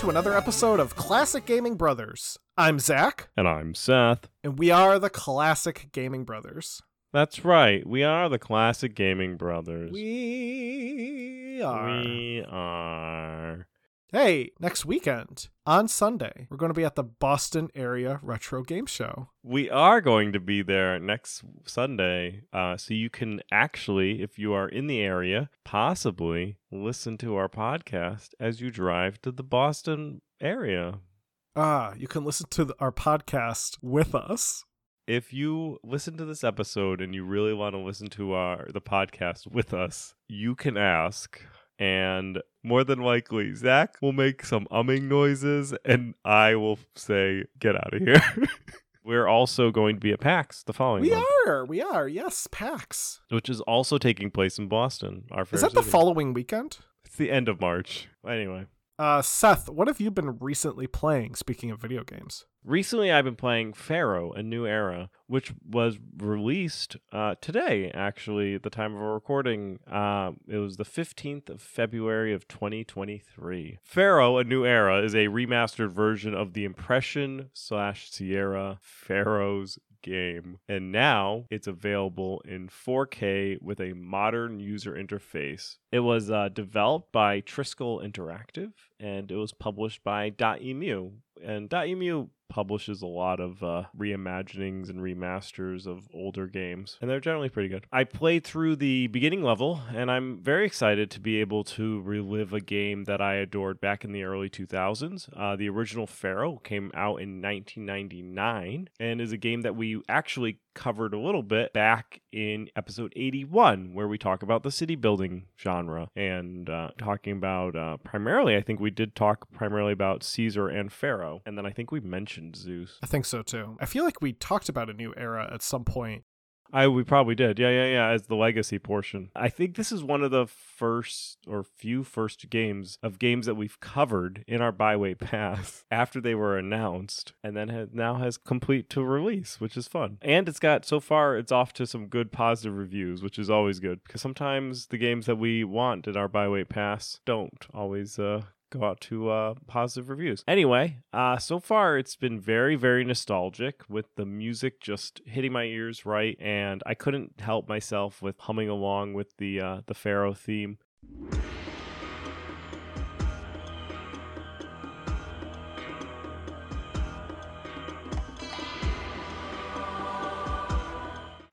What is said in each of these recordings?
Hey, everybody! Welcome to another episode of Classic Gaming Brothers. I'm Zach, And I'm Seth. and we are the Classic Gaming Brothers. That's right. We are the classic gaming brothers. We are. We are. Hey, next weekend on Sunday, we're going to be at the Boston Area Retro Game Show. We are going to be there next Sunday. Uh, so you can actually, if you are in the area, possibly listen to our podcast as you drive to the Boston area. Ah, you can listen to the, our podcast with us. If you listen to this episode and you really want to listen to our the podcast with us, you can ask. And more than likely, Zach will make some umming noises, and I will say, "Get out of here." We're also going to be at PAX the following We month, are, we are, yes, PAX. which is also taking place in Boston. Our Is that the city. following weekend? It's the end of March. Anyway, Uh, Seth, what have you been recently playing, speaking of video games? recently I've been playing Pharaoh: A New Era, which was released uh, today. Actually, the time of our recording, uh, it was the fifteenth of February of 2023. Pharaoh: A New Era is a remastered version of the Impression slash Sierra Pharaoh's game, and now it's available in 4K with a modern user interface. It was uh, developed by Triskel Interactive, and it was published by Dotemu. And Dotemu publishes a lot of uh, reimaginings and remasters of older games, and they're generally pretty good. I played through the beginning level, and I'm very excited to be able to relive a game that I adored back in the early 2000s. Uh, the original Pharaoh came out in 1999 and is a game that we actually covered a little bit back in episode 81, where we talk about the city building genre and uh, talking about uh, primarily, I think we did talk primarily about Caesar and Pharaoh, and then I think we mentioned Zeus. I think so too. I feel like we talked about a new era at some point. I we probably did. Yeah, yeah, yeah, as the legacy portion. I think this is one of the first or few first games of games that we've covered in our byway pass after they were announced and then has, now has complete to release, which is fun. And it's got so far it's off to some good positive reviews, which is always good because sometimes the games that we want in our byway pass don't always uh go out to uh, positive reviews. Anyway, uh, so far it's been very, very nostalgic with the music just hitting my ears right, and I couldn't help myself with humming along with the uh, the Pharaoh theme.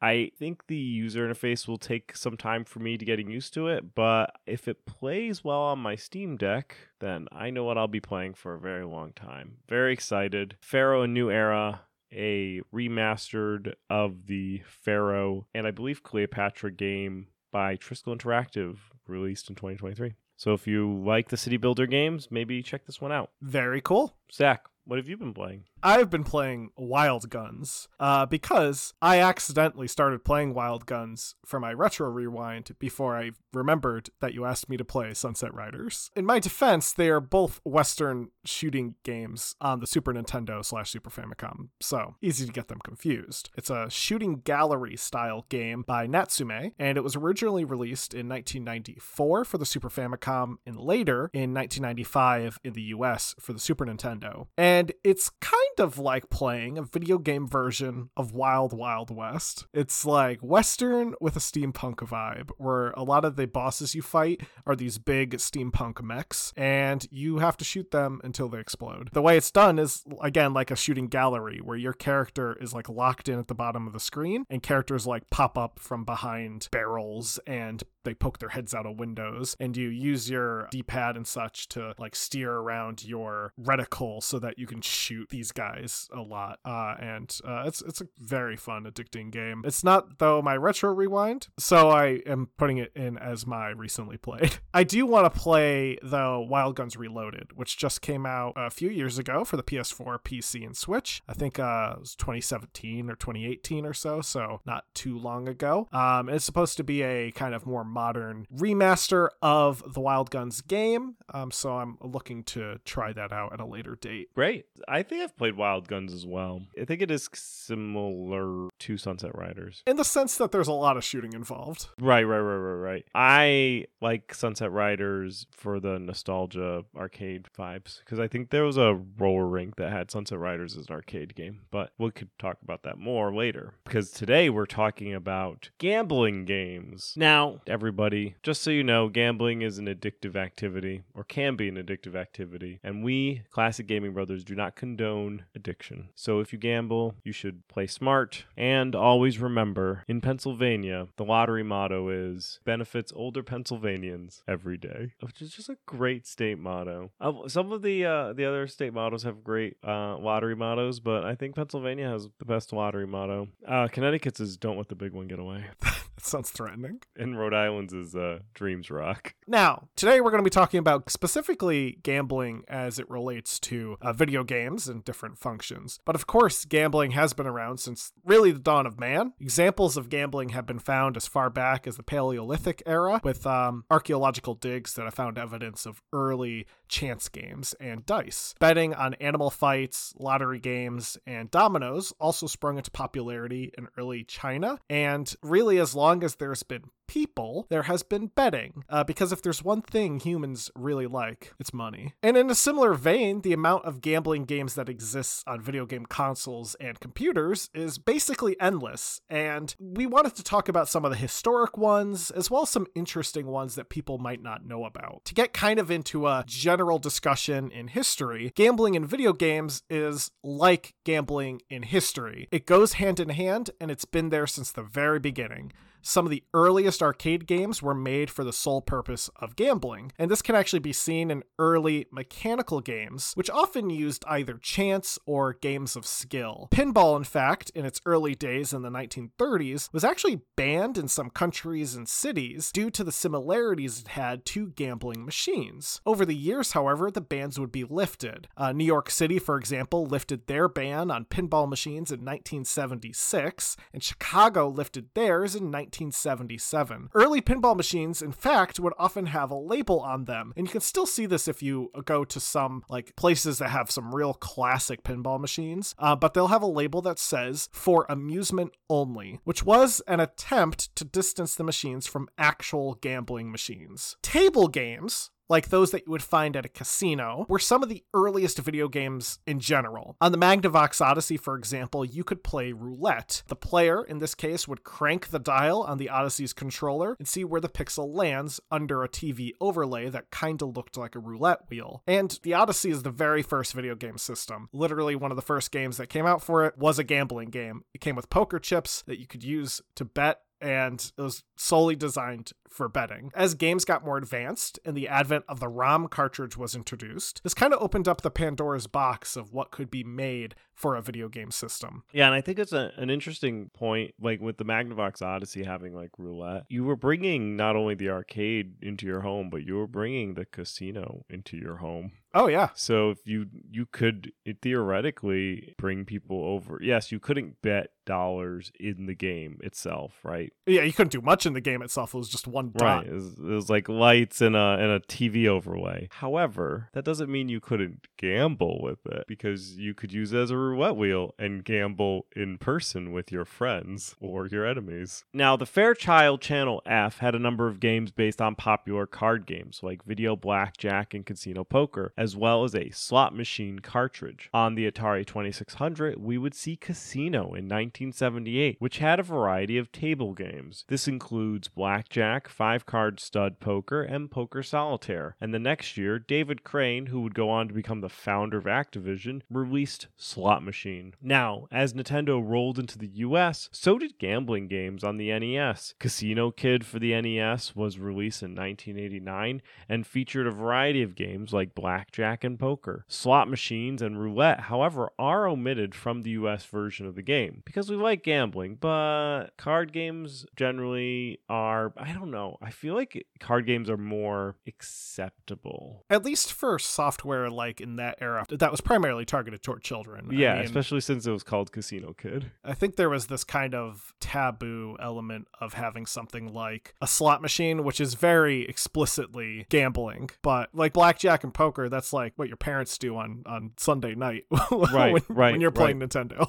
I think the user interface will take some time for me to getting used to it, but if it plays well on my Steam Deck, then I know what I'll be playing for a very long time. Very excited. Pharaoh A New Era, a remastered of the Pharaoh and I believe Cleopatra game by Triskel Interactive, released in 2023. So if you like the city builder games, maybe check this one out. Very cool. Zach, what have you been playing? I've been playing Wild Guns uh, because I accidentally started playing Wild Guns for my Retro Rewind before I remembered that you asked me to play Sunset Riders. In my defense, they are both Western shooting games on the Super Nintendo slash Super Famicom, so easy to get them confused. It's a shooting gallery style game by Natsume, and it was originally released in 1994 for the Super Famicom and later in 1995 in the US for the Super Nintendo. And it's kind of like playing a video game version of Wild Wild West. It's like Western with a steampunk vibe, where a lot of the bosses you fight are these big steampunk mechs, and you have to shoot them until they explode. The way it's done is, again, like a shooting gallery, where your character is like locked in at the bottom of the screen, and characters like pop up from behind barrels and they poke their heads out of windows and you use your d-pad and such to like steer around your reticle so that you can shoot these guys a lot. Uh, and uh, it's it's a very fun addicting game. It's not though my retro rewind so i am putting it in as my recently played. I do want to play though wild guns reloaded which just came out a few years ago for the ps4 pc and switch. I think uh, it was 2017 or 2018 or so so not too long ago. Um, it's supposed to be a kind of more modern remaster of the Wild Guns game. Um, so I'm looking to try that out at a later date. Great. I think I've played Wild Guns as well. I think it is similar to Sunset Riders. In the sense that there's a lot of shooting involved. Right, right, right, right, right. I like Sunset Riders for the nostalgia arcade vibes because I think there was a roller rink that had Sunset Riders as an arcade game, but we could talk about that more later because today we're talking about gambling games. Now, everybody, just so you know, gambling is an addictive activity or can be an addictive activity, and we, Classic Gaming Brothers, do not condone addiction. So if you gamble, you should play smart and always remember in Pennsylvania, the lottery motto is benefits older Pennsylvanians every day, which is just a great state motto. Uh, some of the uh, the other state mottos have great uh, lottery mottos, but I think Pennsylvania has the best lottery motto. Uh, Connecticut's is "Don't let the big one get away," That sounds threatening. and Rhode Island's is uh, "Dreams rock." Now, today we're going to be talking about specifically gambling as it relates to uh, video games and different functions. But of course, gambling has been around since really the dawn of man. Examples of gambling have been found as far back as the Paleolithic era, with um, archaeological digs that have found evidence of early chance games and dice. Betting on animal fights, lottery games, and dominoes also sprung into popularity in early China. And really, as long as there's been people, there has been betting. Uh, because if there's one thing humans really like, it's money. And in a similar vein, the amount of gambling games that exists on video game consoles and computers is basically endless. And we wanted to talk about some of the historic ones, as well as some interesting ones that people might not know about. To get kind of into a general discussion in history, gambling in video games is like gambling in history. It goes hand in hand, and it's been there since the very beginning. Some of the earliest arcade games were made for the sole purpose of gambling, and this can actually be seen in early mechanical games, which often used either chance or games of skill. Pinball, in fact, in its early days in the 1930s, was actually banned in some countries and cities due to the similarities it had to gambling machines. Over the years, however, the bans would be lifted. Uh, New York City, for example, lifted their ban on pinball machines in 1976, and Chicago lifted theirs in 1977. Early pinball machines, in fact, would often have a label on them, and you can still see this if you go to some like places that have some real classic pinball machines. Uh, but they'll have a label that says "for amusement only," which was an attempt to distance the machines from actual gambling machines. Table games like those that you would find at a casino, were some of the earliest video games in general. On the Magnavox Odyssey, for example, you could play roulette. The player, in this case, would crank the dial on the Odyssey's controller and see where the pixel lands under a TV overlay that kind of looked like a roulette wheel. And the Odyssey is the very first video game system. Literally, one of the first games that came out for it was a gambling game. It came with poker chips that you could use to bet and it was solely designed for betting. As games got more advanced and the advent of the ROM cartridge was introduced, this kind of opened up the Pandora's box of what could be made for a video game system. Yeah, and I think it's a, an interesting point, like with the Magnavox Odyssey having like roulette. You were bringing not only the arcade into your home, but you were bringing the casino into your home. Oh yeah. So if you you could eh, theoretically bring people over. Yes, you couldn't bet dollars in the game itself, right? Yeah, you couldn't do much in the game itself. It was just one dot. Right. It was, it was like lights and a and a TV overlay. However, that doesn't mean you couldn't gamble with it because you could use it as a roulette wheel and gamble in person with your friends or your enemies. Now, the Fairchild Channel F had a number of games based on popular card games like Video Blackjack and Casino Poker, as well as a slot machine cartridge. On the Atari 2600, we would see Casino in 1978, which had a variety of table games. This includes Blackjack, Five Card Stud Poker, and Poker Solitaire. And the next year, David Crane, who would go on to become the founder of Activision, released Slot Machine. Now, as Nintendo rolled into the US, so did gambling games on the NES. Casino Kid for the NES was released in 1989 and featured a variety of games like blackjack and poker. Slot machines and roulette, however, are omitted from the US version of the game because we like gambling, but card games generally are, I don't know. I feel like card games are more acceptable. At least for software like in that era that was primarily targeted toward children. Yeah, I mean, especially since it was called Casino Kid. I think there was this kind of taboo element of having something like a slot machine, which is very explicitly gambling. But like blackjack and poker, that's like what your parents do on, on Sunday night Right, when, right, when you're right. playing Nintendo.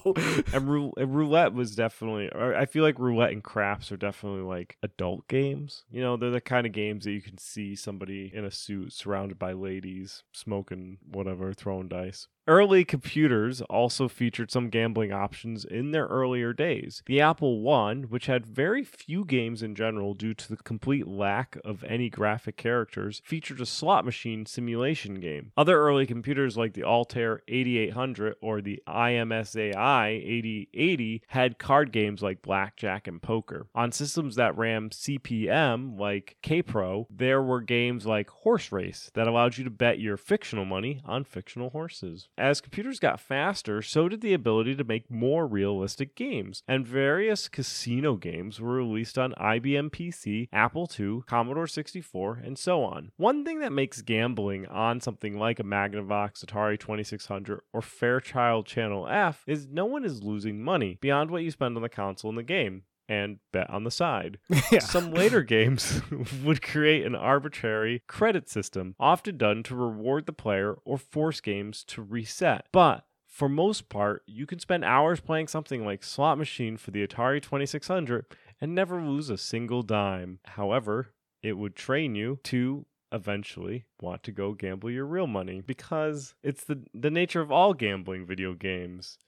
And, rou- and roulette was definitely. I feel like roulette and craps are definitely like adult games. You know, they're the kind of games that you can see somebody in a suit surrounded by ladies smoking whatever, throwing dice. Early computers also featured some gambling options in their earlier days. The Apple I, which had very few games in general due to the complete lack of any graphic characters, featured a slot machine simulation game. Other early computers like the Altair 8800 or the IMSAI 8080 had card games like blackjack and poker. On systems that ran CP/M like Kaypro, there were games like Horse Race that allowed you to bet your fictional money on fictional horses. As computers got faster, so did the ability to make more realistic games, and various casino games were released on IBM PC, Apple II, Commodore 64, and so on. One thing that makes gambling on something like a Magnavox, Atari 2600, or Fairchild Channel F is no one is losing money beyond what you spend on the console and the game. And bet on the side. yeah. Some later games would create an arbitrary credit system, often done to reward the player or force games to reset. But for most part, you can spend hours playing something like Slot Machine for the Atari 2600 and never lose a single dime. However, it would train you to eventually want to go gamble your real money because it's the the nature of all gambling video games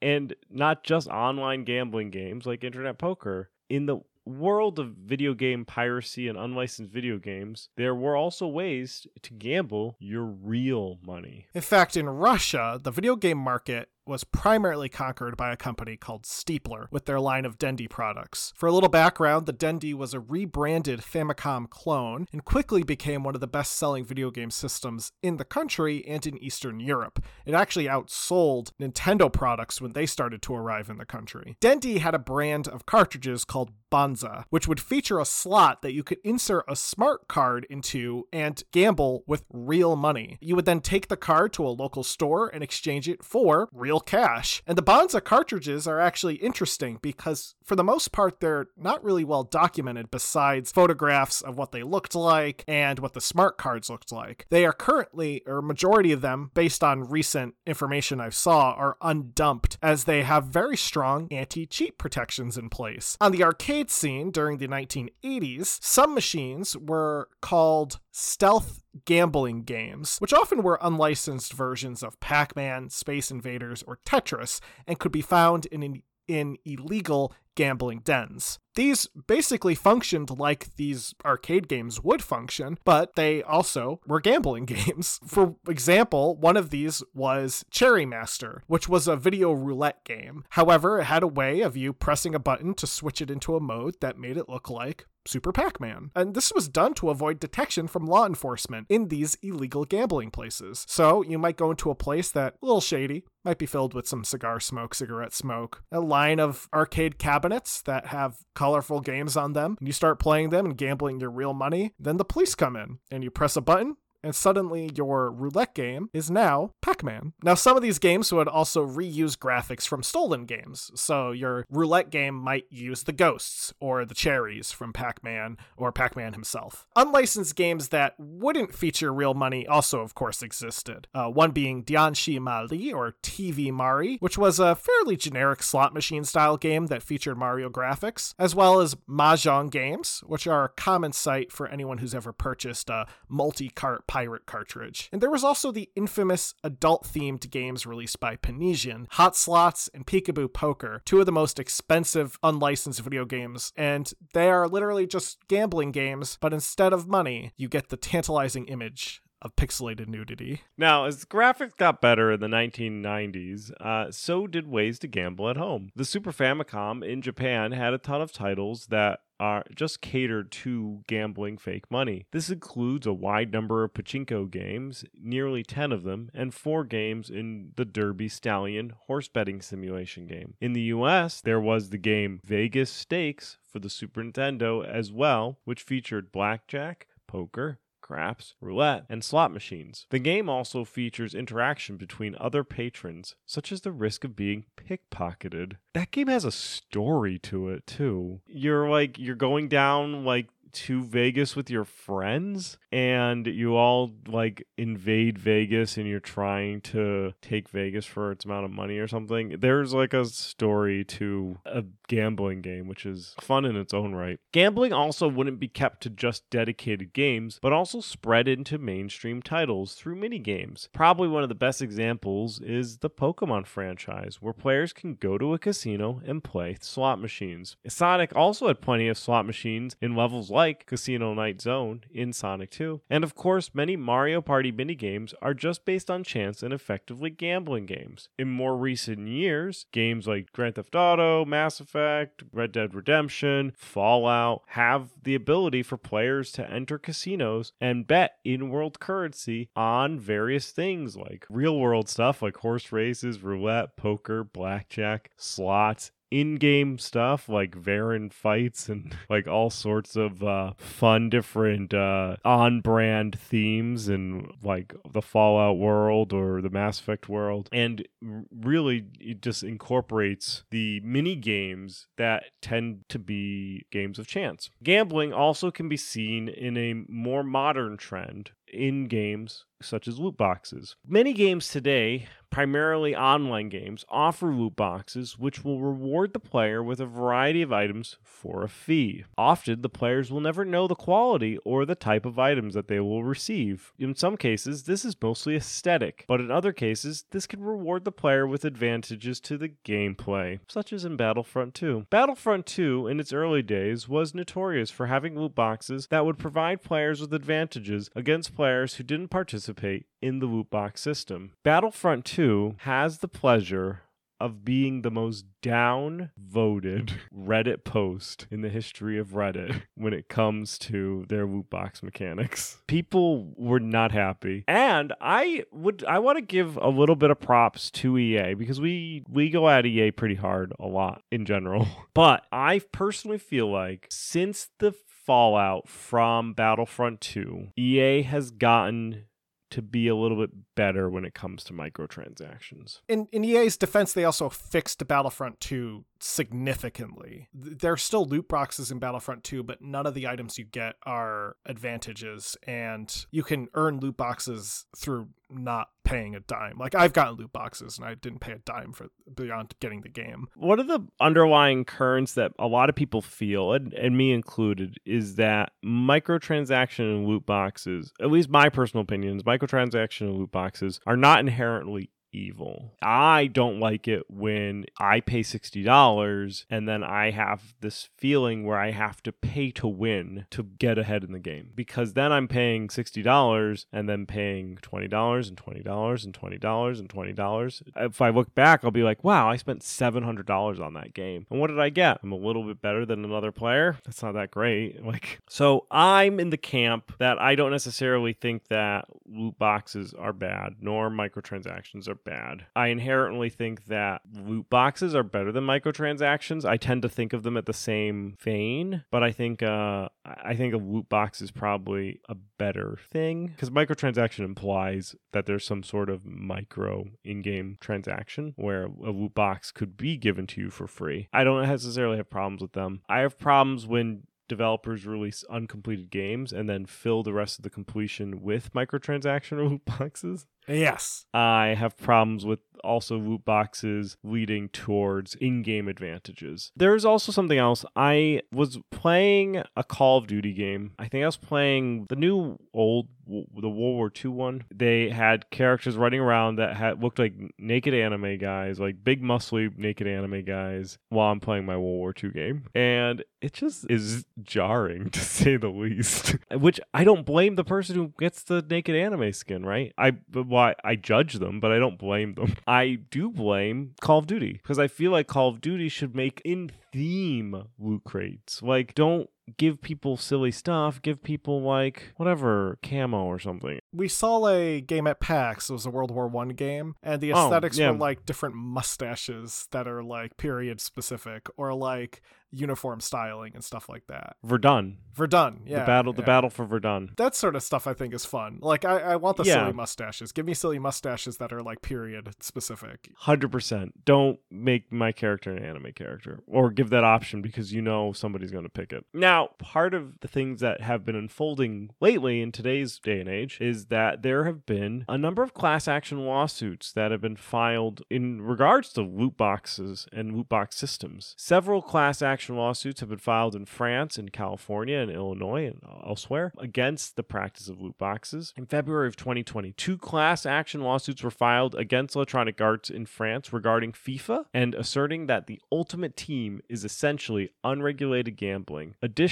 and not just online gambling games like internet poker. In the world of video game piracy and unlicensed video games, there were also ways to gamble your real money. In fact, in Russia, the video game market was primarily conquered by a company called Steepler with their line of Dendy products. For a little background, the Dendy was a rebranded Famicom clone and quickly became one of the best selling video game systems in the country and in Eastern Europe. It actually outsold Nintendo products when they started to arrive in the country. Dendy had a brand of cartridges called Bonza, which would feature a slot that you could insert a smart card into and gamble with real money. You would then take the card to a local store and exchange it for real cash. And the Bonza cartridges are actually interesting because, for the most part, they're not really well documented besides photographs of what they looked like and what the smart cards looked like. They are currently, or majority of them, based on recent information I've saw, are undumped as they have very strong anti cheat protections in place. On the arcade scene during the 1980s, some machines were called stealth gambling games, which often were unlicensed versions of Pac Man, Space Invaders, or Tetris, and could be found in, in illegal gambling dens. These basically functioned like these arcade games would function, but they also were gambling games. For example, one of these was Cherry Master, which was a video roulette game. However, it had a way of you pressing a button to switch it into a mode that made it look like Super Pac Man. And this was done to avoid detection from law enforcement in these illegal gambling places. So you might go into a place that a little shady, might be filled with some cigar smoke, cigarette smoke, a line of arcade cabinets that have colorful games on them, and you start playing them and gambling your real money. Then the police come in, and you press a button, and suddenly your roulette game is now Pac Man. Now, some of these games would also reuse graphics from stolen games. So, your roulette game might use the ghosts or the cherries from Pac Man or Pac Man himself. Unlicensed games that wouldn't feature real money also, of course, existed. Uh, one being Dianshi Mali or TV Mari, which was a fairly generic slot machine style game that featured Mario graphics, as well as Mahjong games, which are a common sight for anyone who's ever purchased a multi cart pirate cartridge. And there was also the infamous adult themed games released by Panesian, Hot Slots and Peekaboo Poker, two of the most expensive unlicensed video games, and they are literally just gambling games, but instead of money, you get the tantalizing image of pixelated nudity. Now, as graphics got better in the 1990s, uh, so did ways to gamble at home. The Super Famicom in Japan had a ton of titles that are just catered to gambling fake money. This includes a wide number of pachinko games, nearly 10 of them, and four games in the Derby Stallion horse betting simulation game. In the US, there was the game Vegas Stakes for the Super Nintendo as well, which featured blackjack, poker, craps, roulette, and slot machines. The game also features interaction between other patrons, such as the risk of being pickpocketed. That game has a story to it, too. You're like, you're going down like to Vegas with your friends and you all like invade Vegas and you're trying to take Vegas for its amount of money or something. There's like a story to a gambling game, which is fun in its own right. Gambling also wouldn't be kept to just dedicated games, but also spread into mainstream titles through mini games. Probably one of the best examples is the Pokemon franchise, where players can go to a casino and play slot machines. Sonic also had plenty of slot machines in levels like Casino Night Zone in Sonic 2. And of course, many Mario Party minigames are just based on chance and effectively gambling games. In more recent years, games like Grand Theft Auto, Mass Effect, Red Dead Redemption, Fallout have the ability for players to enter casinos and bet in world currency on various things like real world stuff like horse races, roulette, poker, blackjack, slots, in-game stuff like Varren fights and like all sorts of uh, fun different uh, on-brand themes and like the Fallout world or the Mass Effect world and really it just incorporates the mini games that tend to be games of chance. Gambling also can be seen in a more modern trend in games such as loot boxes. Many games today, primarily online games, offer loot boxes which will reward the player with a variety of items for a fee. Often, the players will never know the quality or the type of items that they will receive. In some cases, this is mostly aesthetic, but in other cases, this can reward the player with advantages to the gameplay, such as in Battlefront 2. Battlefront 2, in its early days, was notorious for having loot boxes that would provide players with advantages against players who didn't participate in the loot box system. Battlefront 2 has the pleasure of being the most down voted Reddit post in the history of Reddit when it comes to their loot box mechanics. People were not happy. And I would I want to give a little bit of props to EA because we we go at EA pretty hard a lot in general. But I personally feel like since the fallout from Battlefront 2, EA has gotten to be a little bit better when it comes to microtransactions. In in EA's defense, they also fixed Battlefront 2 significantly. There are still loot boxes in Battlefront 2, but none of the items you get are advantages, and you can earn loot boxes through not paying a dime. Like I've gotten loot boxes and I didn't pay a dime for beyond getting the game. One of the underlying currents that a lot of people feel, and, and me included, is that microtransaction and loot boxes, at least my personal opinions, microtransaction and loot boxes are not inherently evil. I don't like it when I pay $60 and then I have this feeling where I have to pay to win to get ahead in the game because then I'm paying $60 and then paying $20 and $20 and $20 and $20. If I look back, I'll be like, wow, I spent $700 on that game. And what did I get? I'm a little bit better than another player. That's not that great. Like, so I'm in the camp that I don't necessarily think that loot boxes are bad, nor microtransactions are bad. I inherently think that loot boxes are better than microtransactions. I tend to think of them at the same vein, but I think uh, I think a loot box is probably a better thing because microtransaction implies that there's some sort of micro in-game transaction where a loot box could be given to you for free. I don't necessarily have problems with them. I have problems when developers release uncompleted games and then fill the rest of the completion with microtransaction or loot boxes. Yes. I have problems with also loot boxes leading towards in-game advantages. There's also something else. I was playing a Call of Duty game. I think I was playing the new old the World War II one. They had characters running around that had looked like naked anime guys, like big muscly naked anime guys while I'm playing my World War II game. And it just is jarring to say the least. Which I don't blame the person who gets the naked anime skin, right? I why I judge them, but I don't blame them. I do blame Call of Duty because I feel like Call of Duty should make in theme loot crates. Like, don't give people silly stuff, give people like whatever camo or something. We saw a game at PAX. It was a World War One game, and the Oh, aesthetics yeah. were like different mustaches that are like period specific, or like uniform styling and stuff like that. Verdun, Verdun, yeah, the battle, the yeah. battle for Verdun. That sort of stuff I think is fun. Like I, I want the Yeah. silly mustaches. Give me silly mustaches that are like period specific. Hundred percent. Don't make my character an anime character, or give that option because you know somebody's going to pick it. Now, part of the things that have been unfolding lately in today's day and age is that there have been a number of class action lawsuits that have been filed in regards to loot boxes and loot box systems. Several class action lawsuits have been filed in France, in California, and Illinois, and elsewhere against the practice of loot boxes. In February of 2020, two class action lawsuits were filed against Electronic Arts in France regarding FIFA and asserting that the Ultimate Team is essentially unregulated gambling. Additionally,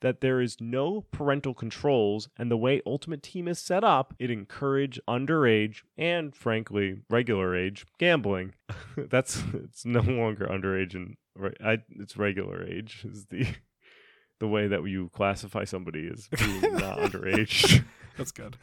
that there is no parental controls and the way Ultimate Team is set up, it encourage underage and frankly regular age gambling. That's it's no longer underage and right I, it's regular age is the the way that you classify somebody as being not underage. That's good.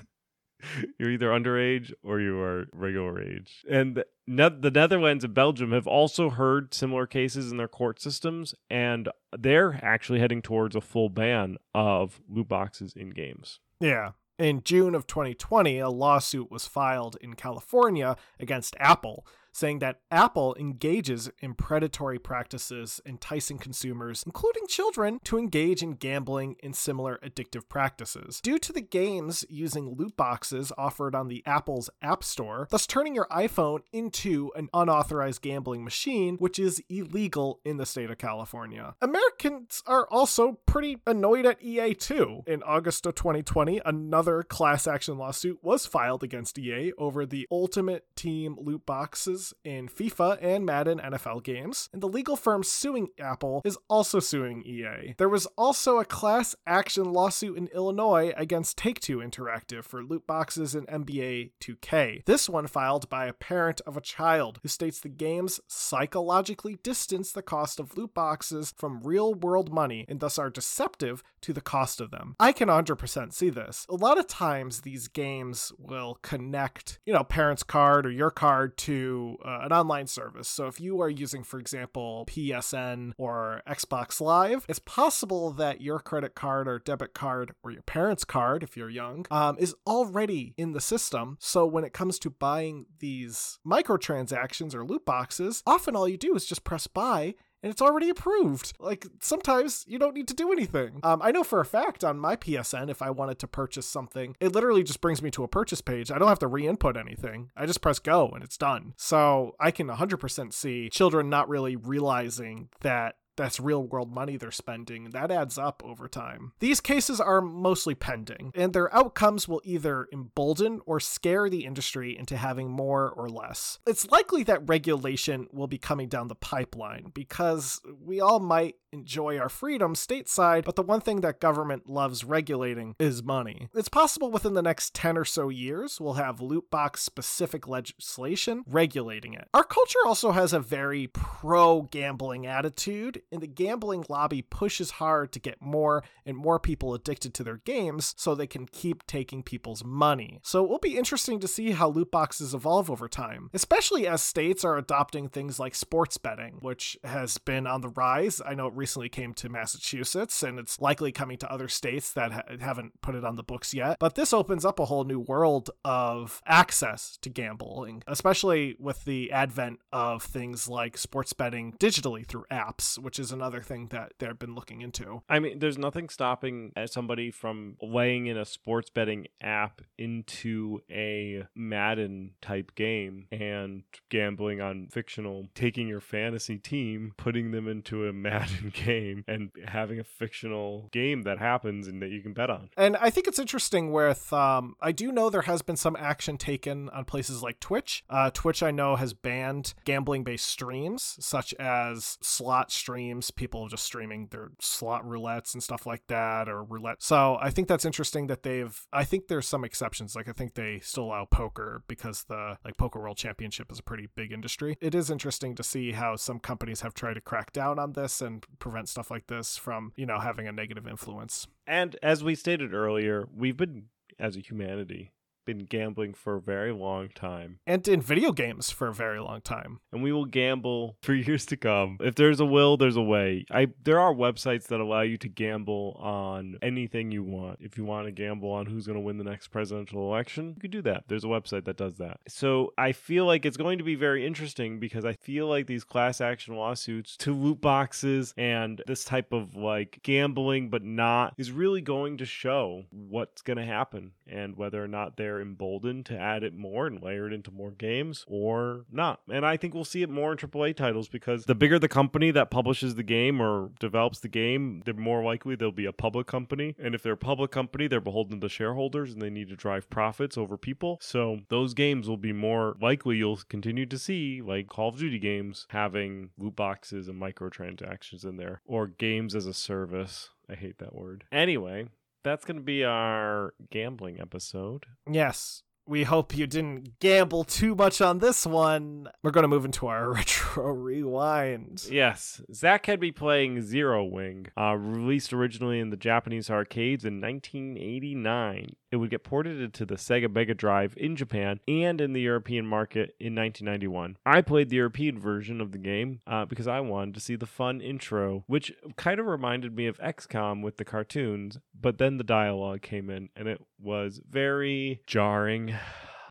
You're either underage or you are regular age. And the, Ne- the Netherlands and Belgium have also heard similar cases in their court systems, and they're actually heading towards a full ban of loot boxes in games. Yeah. In June of 2020, a lawsuit was filed in California against Apple, saying that Apple engages in predatory practices, enticing consumers, including children, to engage in gambling and similar addictive practices. Due to the games using loot boxes offered on the Apple's App Store, thus turning your iPhone into an unauthorized gambling machine, which is illegal in the state of California. Americans are also pretty annoyed at EA too. In August of 2020, another class action lawsuit was filed against EA over the Ultimate Team loot boxes in FIFA and Madden NFL games, and the legal firm suing Apple is also suing EA. There was also a class action lawsuit in Illinois against Take Two Interactive for loot boxes in NBA 2K. This one filed by a parent of a child who states the games psychologically distance the cost of loot boxes from real world money and thus are deceptive to the cost of them. I can 100% see this. A lot of times these games will connect, you know, parents' card or your card to uh, an online service. So if you are using, for example, PSN or Xbox Live, it's possible that your credit card or debit card or your parents' card, if you're young, um, is already in the system. So when it comes to buying these microtransactions or loot boxes, often all you do is just press buy and it's already approved. Like sometimes you don't need to do anything. Um, I know for a fact on my PSN, if I wanted to purchase something, it literally just brings me to a purchase page. I don't have to re-input anything. I just press go and it's done. So I can 100% see children not really realizing that that's real world money they're spending. That adds up over time. These cases are mostly pending, and their outcomes will either embolden or scare the industry into having more or less. It's likely that regulation will be coming down the pipeline because we all might enjoy our freedom stateside, but the one thing that government loves regulating is money. It's possible within the next 10 or so years we'll have loot box specific legislation regulating it. Our culture also has a very pro gambling attitude, and the gambling lobby pushes hard to get more and more people addicted to their games so they can keep taking people's money. So it will be interesting to see how loot boxes evolve over time, especially as states are adopting things like sports betting, which has been on the rise. I know recently came to Massachusetts and it's likely coming to other states that ha- haven't put it on the books yet. But this opens up a whole new world of access to gambling, especially with the advent of things like sports betting digitally through apps, which is another thing that they've been looking into. I mean, there's nothing stopping uh, somebody from laying in a sports betting app into a Madden type game and gambling on fictional, taking your fantasy team, putting them into a Madden game, and having a fictional game that happens and that you can bet on. And I think it's interesting with, um, I do know there has been some action taken on places like Twitch. Uh, Twitch, I know, has banned gambling based streams, such as slot streams, people just streaming their slot roulettes and stuff like that, or roulette. So I think that's interesting that they've, I think there's some exceptions. Like, I think they still allow poker poker because the like poker world championship is a pretty big industry. It is interesting to see how some companies have tried to crack down on this and prevent stuff like this from, you know, having a negative influence. And as we stated earlier, we've been as a humanity been gambling for a very long time. And in video games for a very long time. And we will gamble for years to come. If there's a will, there's a way. I there are websites that allow you to gamble on anything you want. If you want to gamble on who's going to win the next presidential election, you could do that. There's a website that does that. So I feel like it's going to be very interesting because I feel like these class action lawsuits to loot boxes and this type of like gambling but not is really going to show what's going to happen and whether or not they're emboldened to add it more and layer it into more games or not. And I think we'll see it more in AAA titles because the bigger the company that publishes the game or develops the game, the more likely they'll be a public company. And if they're a public company, they're beholden to shareholders and they need to drive profits over people. So those games will be more likely you'll continue to see, like Call of Duty games, having loot boxes and microtransactions in there or games as a service. I hate that word. Anyway, that's going to be our gambling episode. Yes. We hope you didn't gamble too much on this one. We're going to move into our retro rewind. Yes, Zach had be playing Zero Wing, uh, released originally in the Japanese arcades in 1989. It would get ported into the Sega Mega Drive in Japan and in the European market in 1991. I played the European version of the game uh, because I wanted to see the fun intro, which kind of reminded me of XCOM with the cartoons, but then the dialogue came in and it was very jarring.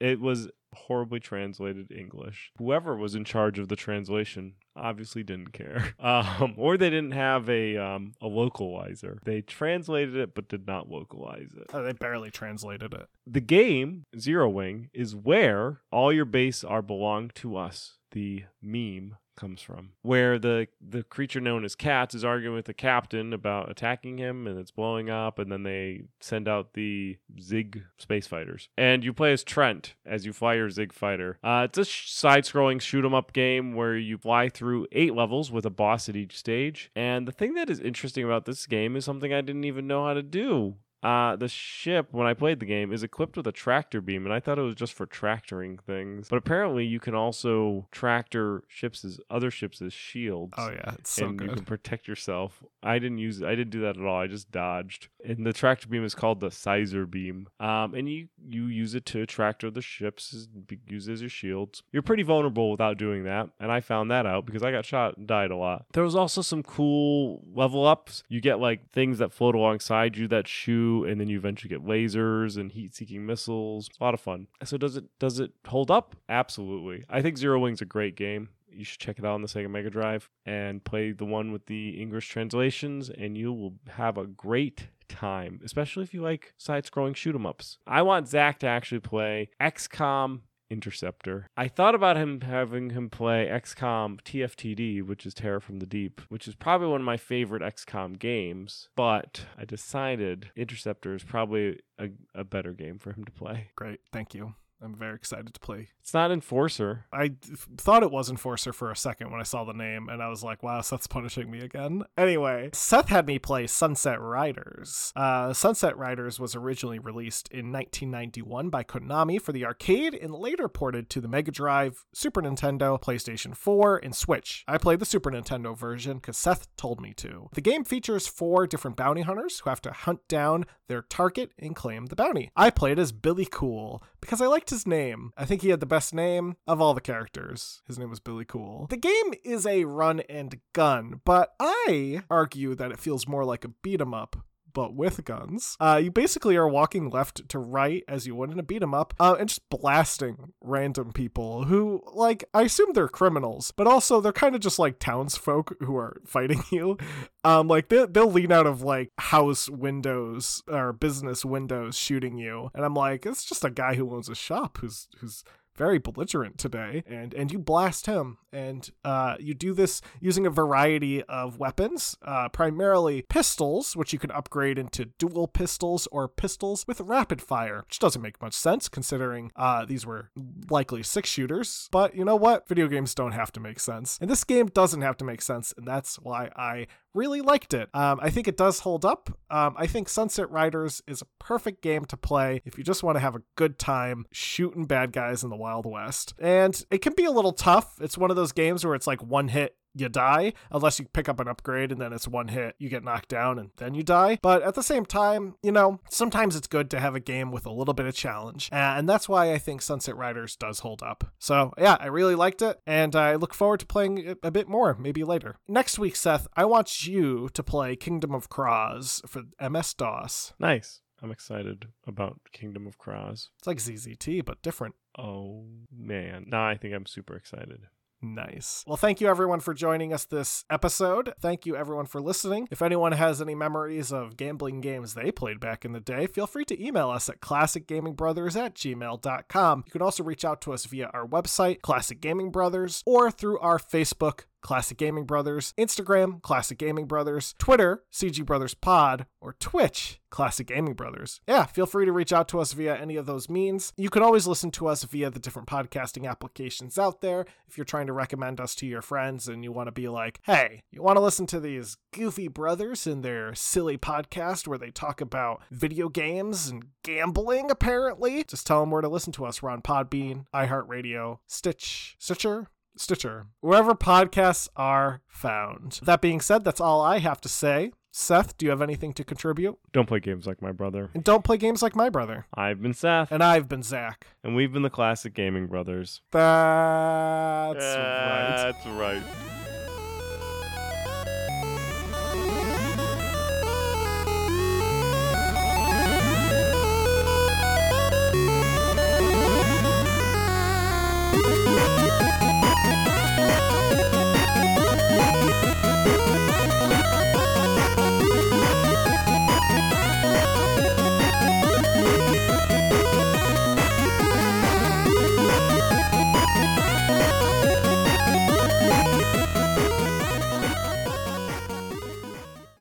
It was horribly translated English. Whoever was in charge of the translation obviously didn't care, um, or they didn't have a um, a localizer. They translated it but did not localize it. Oh, they barely translated it. The game Zero Wing is where all your base are belong to us. The meme comes from, where the the creature known as Cats is arguing with the captain about attacking him, and it's blowing up, and then they send out the Zig space fighters, and you play as Trent as you fly your Zig fighter. Uh, it's a sh- side-scrolling shoot 'em up game where you fly through eight levels with a boss at each stage, and the thing that is interesting about this game is something I didn't even know how to do. Uh, the ship, when I played the game, is equipped with a tractor beam, and I thought it was just for tractoring things. But apparently, you can also tractor ships as other ships as shields. Oh yeah, it's so and good. you can protect yourself. I didn't use I didn't do that at all. I just dodged. And the tractor beam is called the Sizer beam. Um, and you you use it to tractor the ships, use it as your shields. You're pretty vulnerable without doing that, and I found that out because I got shot and died a lot. There was also some cool level ups. You get like things that float alongside you that shoot, and then you eventually get lasers and heat-seeking missiles. It's A lot of fun. So does it does it hold up? Absolutely. I think Zero Wing's a great game you should check it out on the Sega Mega Drive and play the one with the English translations, and you will have a great time, especially if you like side scrolling shoot 'em ups. I want Zach to actually play XCOM Interceptor. I thought about him having him play XCOM TFTD, which is Terror from the Deep, which is probably one of my favorite XCOM games, but I decided Interceptor is probably a, a better game for him to play. Great, thank you. I'm very excited to play. It's not Enforcer. I th- thought it was Enforcer for a second when I saw the name, and I was like, wow, Seth's punishing me again. Anyway, Seth had me play Sunset Riders. Uh, Sunset Riders was originally released in 1991 by Konami for the arcade and later ported to the Mega Drive, Super Nintendo, PlayStation 4, and Switch. I played the Super Nintendo version because Seth told me to. The game features four different bounty hunters who have to hunt down their target and claim the bounty. I played as Billy Cool because I liked his name. I think he had the best name of all the characters. His name was Billy Cool. The game is a run and gun, but I argue that it feels more like a beat 'em up but with guns. Uh, you basically are walking left to right as you would in a beat 'em up, uh, and just blasting random people who, like, I assume they're criminals, but also they're kind of just like townsfolk who are fighting you. Um, like they they'll lean out of like house windows or business windows shooting you, and I'm like, it's just a guy who owns a shop who's who's very belligerent today and and you blast him and uh, you do this using a variety of weapons uh, primarily pistols which you can upgrade into dual pistols or pistols with rapid fire which doesn't make much sense considering uh, these were likely six shooters but you know what video games don't have to make sense and this game doesn't have to make sense and that's why i really liked it. Um, I think it does hold up. Um, I think Sunset Riders is a perfect game to play if you just want to have a good time shooting bad guys in the Wild West. And it can be a little tough. It's one of those games where it's like one hit you die unless you pick up an upgrade and then it's one hit you get knocked down and then you die but at the same time you know sometimes it's good to have a game with a little bit of challenge and that's why i think sunset riders does hold up so yeah i really liked it and i look forward to playing it a bit more maybe later next week seth i want you to play kingdom of Kroz for ms-dos Nice. I'm excited about Kingdom of Kroz. it's like ZZT but different Oh man. Now I think I'm super excited. Nice. Well, thank you everyone for joining us this episode. Thank you everyone for listening. If anyone has any memories of gambling games they played back in the day, feel free to email us at classicgamingbrothers at gmail.com. You can also reach out to us via our website, Classic Gaming Brothers, or through our Facebook, Classic Gaming Brothers, Instagram, Classic Gaming Brothers, Twitter, CG Brothers Pod, or Twitch, Classic Gaming Brothers. Yeah, feel free to reach out to us via any of those means. You can always listen to us via the different podcasting applications out there if you're trying to recommend us to your friends and you want to be like, hey, you want to listen to these goofy brothers in their silly podcast where they talk about video games and gambling, apparently? Just tell them where to listen to us. We're on Podbean, iHeartRadio, Stitch, Stitcher, Stitcher, wherever podcasts are found. That being said, that's all I have to say. Seth, do you have anything to contribute? Don't play games like my brother. And don't play games like my brother. I've been Seth, And I've been Zach. and we've been the Classic Gaming Brothers. That's right. That's right.